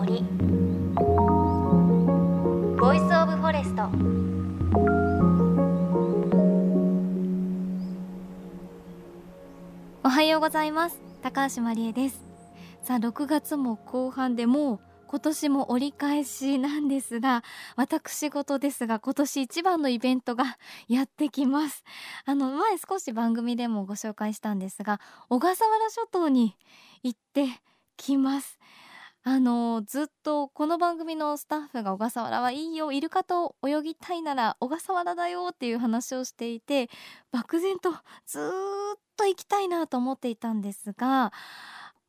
森。 Voice of Forest おはようございます。高橋真理恵です。さあ6月も後半でもう今年も折り返しなんですが私事ですが今年一番のイベントがやってきます。あの前少し番組でもご紹介したんですが小笠原諸島に行ってきます。あのずっとこの番組のスタッフが小笠原はいいよイルカと泳ぎたいなら小笠原だよっていう話をしていて漠然とずっと行きたいなと思っていたんですが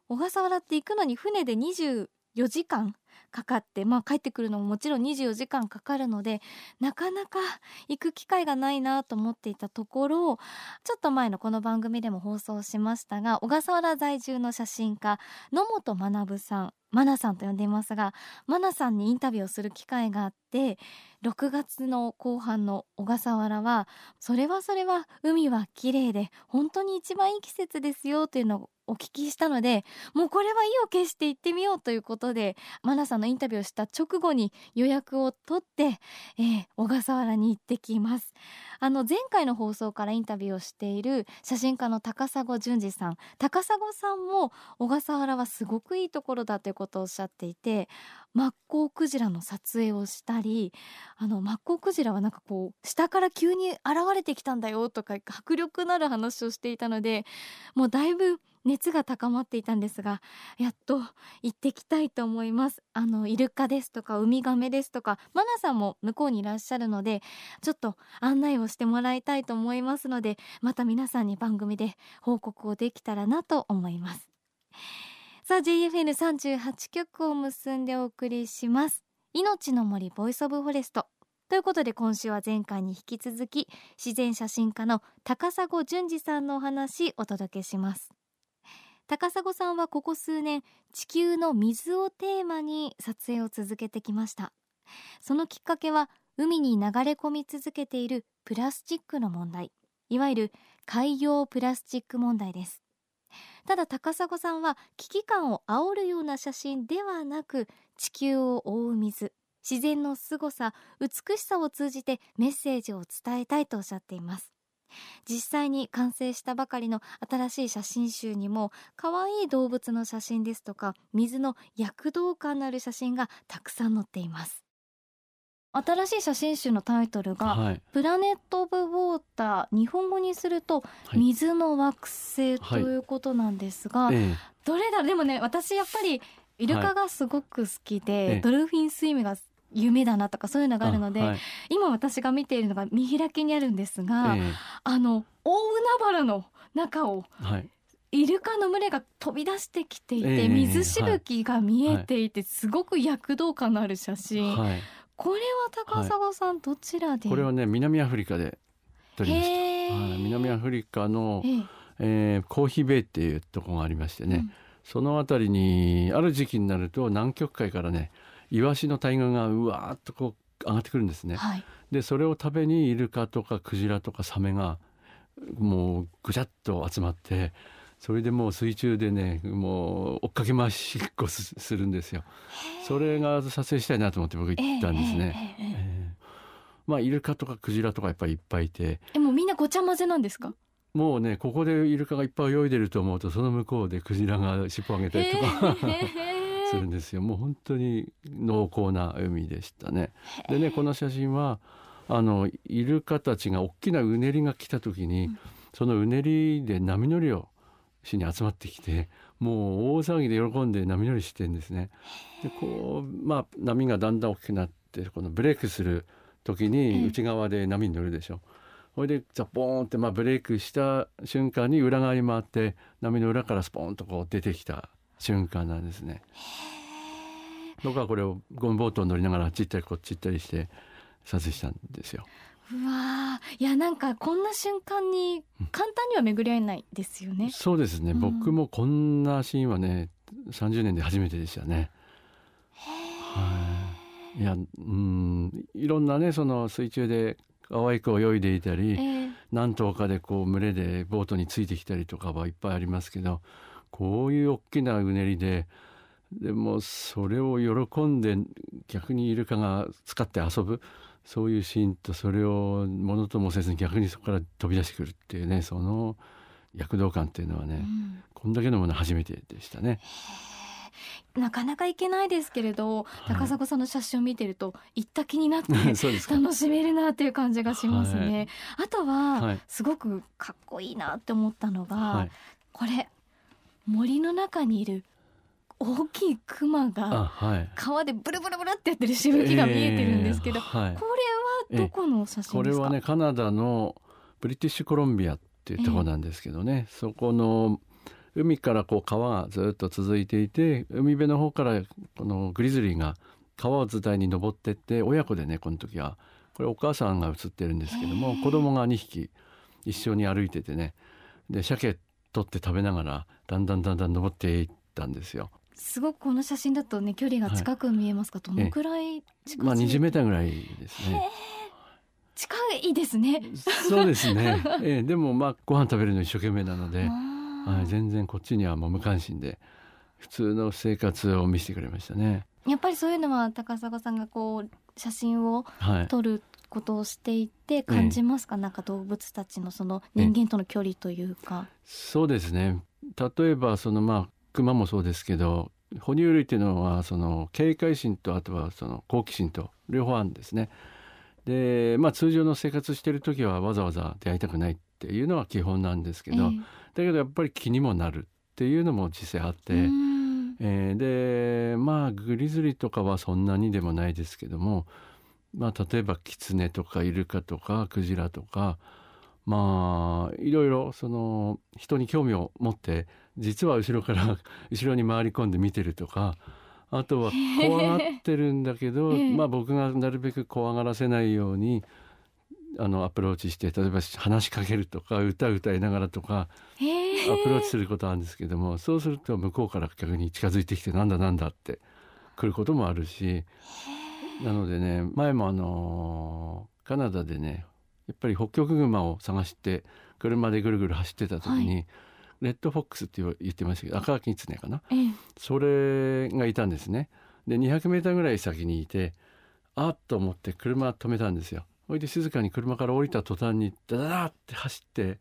小笠原って行くのに船で24時間かかってまあ帰ってくるのももちろん24時間かかるのでなかなか行く機会がないなと思っていたところちょっと前のこの番組でも放送しましたが小笠原在住の写真家野本学さんマナさんと呼んでいますがマナさんにインタビューをする機会があって6月の後半の小笠原はそれはそれは海は綺麗で本当に一番いい季節ですよというのをお聞きしたのでもうこれは意を決して行ってみようということでマナさんのインタビューをした直後に予約を取って、えー、小笠原に行ってきます。あの前回の放送からインタビューをしている写真家の高砂淳二さん。高砂さんも小笠原はすごくいいところだということをおっしゃっていてマッコウクジラの撮影をしたりあのマッコウクジラはなんかこう下から急に現れてきたんだよとか迫力のある話をしていたのでもうだいぶ熱が高まっていたんですがやっと行ってきたいと思います。あのイルカですとかウミガメですとかマナさんも向こうにいらっしゃるのでちょっと案内をしてもらいたいと思いますのでまた皆さんに番組で報告をできたらなと思います。さあ JFN38 曲を結んでお送りします。命の森 Voice of Forest。ということで今週は前回に引き続き自然写真家の高砂淳二さんのお話お届けします。高砂さんはここ数年地球の水をテーマに撮影を続けてきました。そのきっかけは海に流れ込み続けているプラスチックの問題。いわゆる海洋プラスチック問題です。ただ高砂さんは危機感を煽るような写真ではなく地球を覆う水。自然の凄さ美しさを通じてメッセージを伝えたいとおっしゃっています。実際に完成したばかりの新しい写真集にも可愛い動物の写真ですとか水の躍動感のある写真がたくさん載っています。新しい写真集のタイトルが、はい、プラネット・オブ・ウォーター日本語にすると、水の惑星ということなんですが、はい、どれだでもね私やっぱりイルカがすごく好きで、ドルフィンスイムが夢だなとかそういうのがあるので、はい、今私が見ているのが見開きにあるんですが、えー、あの大海原の中を、はい、イルカの群れが飛び出してきていて、えー、水しぶきが見えていて、はい、すごく躍動感のある写真、これは高砂さん、どちらで？これはね南アフリカで撮りました。南アフリカの、えー、えー、コーヒーベイっていうところがありましてね、うん、その辺りにある時期になると南極海からねイワシの大群がうわーっとこう上がってくるんですね。はい、でそれを食べにイルカとかクジラとかサメがもうぐちゃっと集まってそれでもう水中でねもう追っかけ回しっこするんですよ。それが撮影したいなと思って僕行ったんですね。えーえーえー、まあイルカとかクジラとかやっぱりいっぱいいて。えもうみんなごちゃ混ぜなんですか？もうねここでイルカがいっぱい泳いでると思うとその向こうでクジラが尻尾上げたりとか。するんですよ。もう本当に濃厚な海でしたね。でねこの写真はあのイルカたちが大きなうねりが来た時に、うん、そのうねりで波乗りをしに集まってきてもう大騒ぎで喜んで波乗りしてんですね。でこうまあ波がだんだん大きくなってこのブレイクする時に内側で波に乗るでしょ。ほいでザボーンってまあブレイクした瞬間に裏側に回って波の裏からスポーンとこう出てきた瞬間なんですね。僕はこれをゴムボートを乗りながらあっち行ったりこっち行ったりして撮影したんですよ。うわいやなんかこんな瞬間に簡単には巡り合えないですよね。うん、そうですね、うん、僕もこんなシーンはね30年で初めてでしたね。はい、いやうんいろんなねその水中で可愛く泳いでいたり、えー、何頭かでこう群れでボートについてきたりとかはいっぱいありますけどこういう大きなうねりででもそれを喜んで逆にイルカが使って遊ぶそういうシーンとそれをものともせずに逆にそこから飛び出してくるっていうねその躍動感っていうのはね、うんこんだけのもの初めてでしたね。なかなか行けないですけれど、はい高砂さんの写真を見てると行った気になって。楽しめるなっていう感じがしますね。あとは、はいすごくかっこいいなって思ったのが、はい。これ森の中にいる大きいクマあがはい。川でブルブルブルってやってるしぶきが見えてるんですけど、こ。れはどこの写真こですか？れはねカナダのブリティッシュコロンビアっていうところなんですけどね、そこの海からこう川がずっと続いていて海辺の方からこのグリズリーが川を伝いに登ってって親子でねこの時はこれお母さんが写ってるんですけども子供が2匹一緒に歩いててねで鮭取って食べながらだんだんだんだん登っていったんですよ。すごくこの写真だとね距離が近く見えますが、どのくらい近まあ20メーターぐらいですね。近いですね。そうですね。ええでもまあご飯食べるの一生懸命なので。はい、全然こっちにはもう無関心で普通の生活を見せてくれましたね。やっぱりそういうのは高砂さんがこう写真をはい、撮ることをしていて感じますか、なんか動物たちのその人間との距離というか。そうですね。例えばそのまあクマもそうですけど、哺乳類っていうのはその警戒心とあとはその好奇心と両方あるんですね。で、まあ通常の生活してる時はわざわざ出会いたくないっていうのは基本なんですけど、えだけどやっぱり気にもなるっていうのも実際あって。えーでまあグリズリーとかはそんなにでもないですけども、まあ、例えばキツネとかイルカとかクジラとかまあいろいろその人に興味を持って実は後ろから 後ろに回り込んで見てるとかあとは怖がってるんだけど、ええ。まあ僕がなるべく怖がらせないようにあのアプローチして例えば話しかけるとか歌歌いながらとかアプローチすることあるんですけどもそうすると向こうから逆に近づいてきてなんだなんだって来ることもあるしなのでね前もあのカナダでねやっぱり北極熊を探して車でぐるぐる走ってた時に、はレッドフォックスって言ってましたけ？ど赤キツネかな？ええ。それがいたんですね。で200メーターぐらい先にいてあっと思って車止めたんですよ。ほいで静かに車から降りた途端にダダダって走って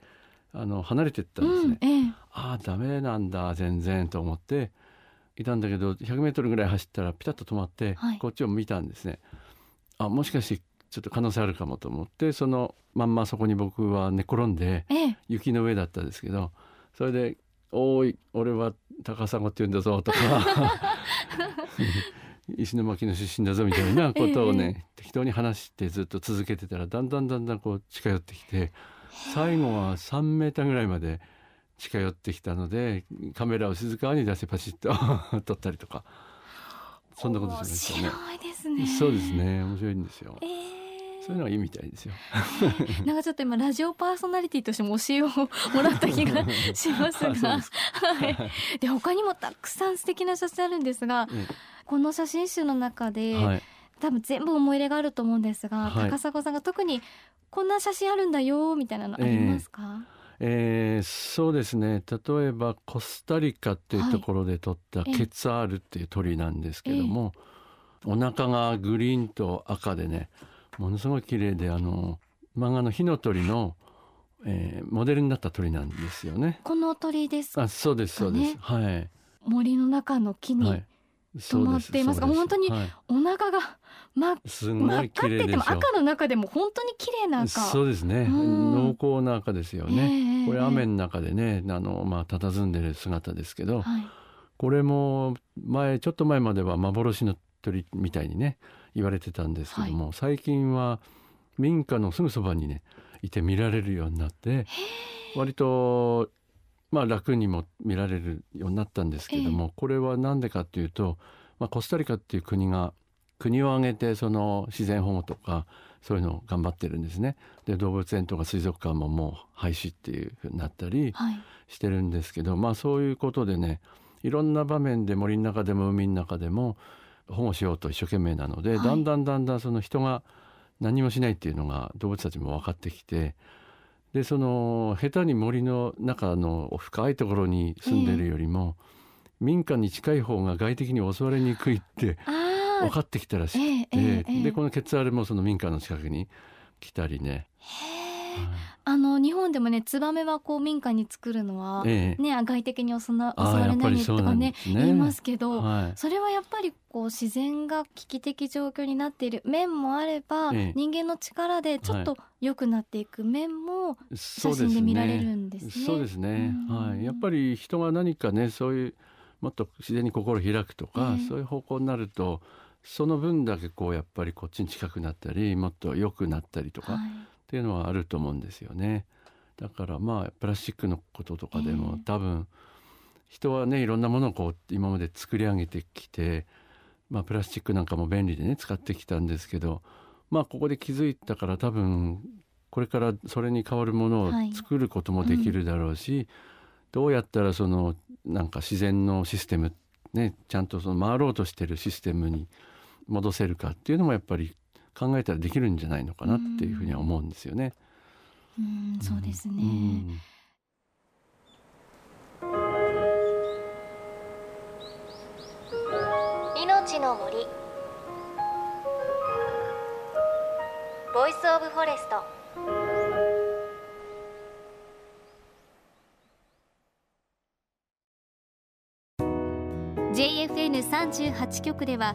あの離れてったんですね、うんええ。ああダメなんだ全然と思っていたんだけど100メートルぐらい走ったらピタッと止まって、はい。こっちを見たんですね。あもしかしてちょっと可能性あるかもと思ってそのまんまそこに僕は寝転んでええ。雪の上だったんですけどそれで「おーい俺は高砂って言うんだぞ」とか「石巻の出身だぞ」みたいなことをね、適当に話してずっと続けてたらだんだんだんだんこう近寄ってきて最後は3メーターぐらいまで近寄ってきたのでカメラを静かに出してパシッと 撮ったりとか。そんなことしましたね。面白いですね。そうですね。面白いんですよ。え。えそういうのがいいみたいですよ。なんかちょっと今ラジオパーソナリティとしても教えをもらった気がしますが。はい、で他にもたくさん素敵な写真あるんですがえこの写真集の中で、はい、多分全部思い入れがあると思うんですが、はい。高砂さんが特にこんな写真あるんだよみたいなのありますか、えーそうですね。例えばコスタリカっていうところで撮ったええ。ケツァールっていう鳥なんですけども、お腹がグリーンと赤でねものすごい綺麗であの漫画の火の鳥の、えーモデルになった鳥なんですよね。この鳥ですあそうですそうです、ね。はい。森の中の木に、はい止まっています。が本当にはい。お腹が真っすごい真っ赤って綺麗で赤の中でも本当に綺麗な赤。そうですね。うん。濃厚な赤ですよね、ええこれ雨の中でねあのまあ佇んでる姿ですけど、はい。これも前ちょっと前までは幻の鳥みたいにね言われてたんですけども、最近は民家のすぐそばにねいて見られるようになって割とまあ楽にも見られるようになったんですけども、これは何でかっていうと、まあ、コスタリカっていう国が国を挙げてその自然保護とかそういうのを頑張ってるんですね。で動物園とか水族館ももう廃止っていうふうになったり、はい。してるんですけどまあそういうことでねいろんな場面で森の中でも海の中でも保護しようと一生懸命なので、はい。だんだんだんだんその人が何もしないっていうのが動物たちも分かってきてでその下手に森の中の深いところに住んでるよりも、民家に近い方が外敵に襲われにくいってあ分かってきたらしくて、ええええでこのケツァールもその民家の近くに来たりね、あの日本でもねツバメはこう民家に作るのは、ええ。ね外敵に襲な襲われないようにとかね言いますけど、はい。それはやっぱりこう自然が危機的状況になっている面もあれば、ええ。人間の力でちょっと良くなっていく面もそう写真で見られるんですね。そうですね、うん。はい、やっぱり人が何かねそういうもっと自然に心開くとか、ええ。そういう方向になるとその分だけこうやっぱりこっちに近くなったりもっと良くなったりとか、はいっていうのはあると思うんですよね。だからまあプラスチックのこととかでも、ええ多分人はねいろんなものをこう今まで作り上げてきて、まあ、プラスチックなんかも便利でね使ってきたんですけどまあここで気づいたから多分これからそれに代わるものをはい。作ることもできるだろうし、どうやったらそのなんか自然のシステムねちゃんとその回ろうとしてるシステムに戻せるかっていうのもやっぱり考えたらできるんじゃないのかなっていうふうには思うんですよね。うんそうですね、うん。命の森。Voice of Forest。JFN38 局では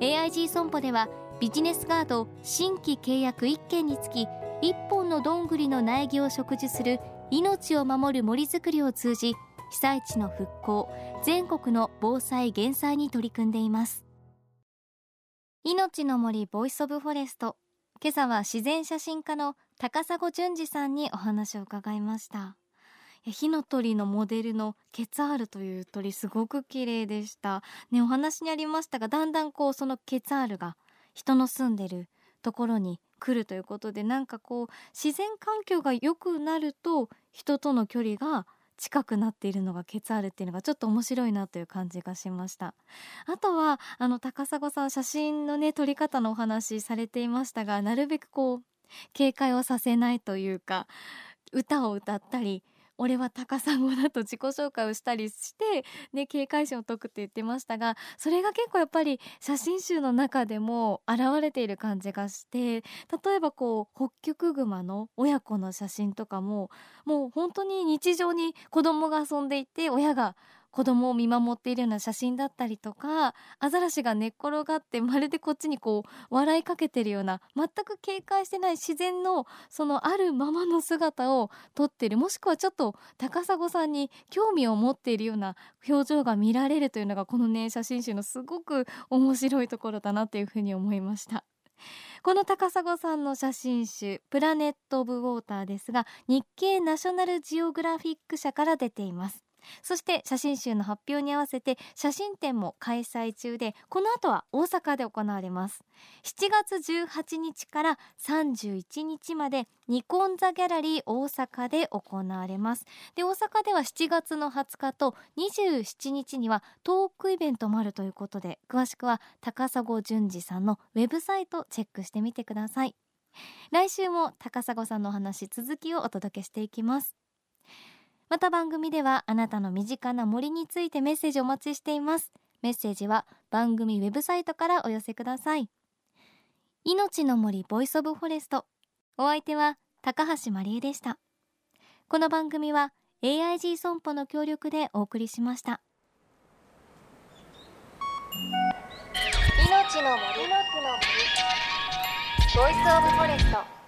AIG 損保ではビジネスガード新規契約1件につき1本のどんぐりの苗木を植樹する命を守る森づくりを通じ被災地の復興全国の防災減災に取り組んでいます。命の森 Voice of Forest 今朝は自然写真家の高砂淳二さんにお話を伺いました。火の鳥のモデルのケツァールという鳥すごく綺麗でした。ねお話にありましたがだんだんこうそのケツァールが人の住んでるところに来るということでなんかこう自然環境が良くなると人との距離が近くなっているのがケツァールっていうのがちょっと面白いなという感じがしました。あとはあの高砂さん写真のね撮り方のお話されていましたがなるべくこう警戒をさせないというか歌を歌ったり俺は高砂だと 自己紹介をしたりして、ね、警戒心を解くって言ってましたがそれが結構やっぱり写真集の中でも現れている感じがして例えばこうホッキョクグマの親子の写真とかももう本当に日常に子供が遊んでいて親が子供を見守っているような写真だったりとかアザラシが寝っ転がってまるでこっちにこう笑いかけてるような全く警戒してない自然のそのあるままの姿を撮ってるもしくはちょっと高砂さんに興味を持っているような表情が見られるというのがこのね写真集のすごく面白いところだなというふうに思いました。この高砂さんの写真集「プラネット・オブ・ウォーター」ですが日経ナショナルジオグラフィック社から出ていますそして写真集の発表に合わせて写真展も開催中でこの後は大阪で行われます。7月18日から31日までニコンザギャラリー大阪で行われます。で大阪では7月の20日と27日にはトークイベントもあるということで詳しくは高砂淳二さんのウェブサイトチェックしてみてください。来週も高砂さんのお話続きをお届けしていきます。また番組ではあなたの身近な森についてメッセージお待ちしています。メッセージは番組ウェブサイトからお寄せください。命の森 Voice of Forest。お相手は高橋真理恵でした。この番組は AIG 損保の協力でお送りしました。命の森の森。ボイスオブフォレスト。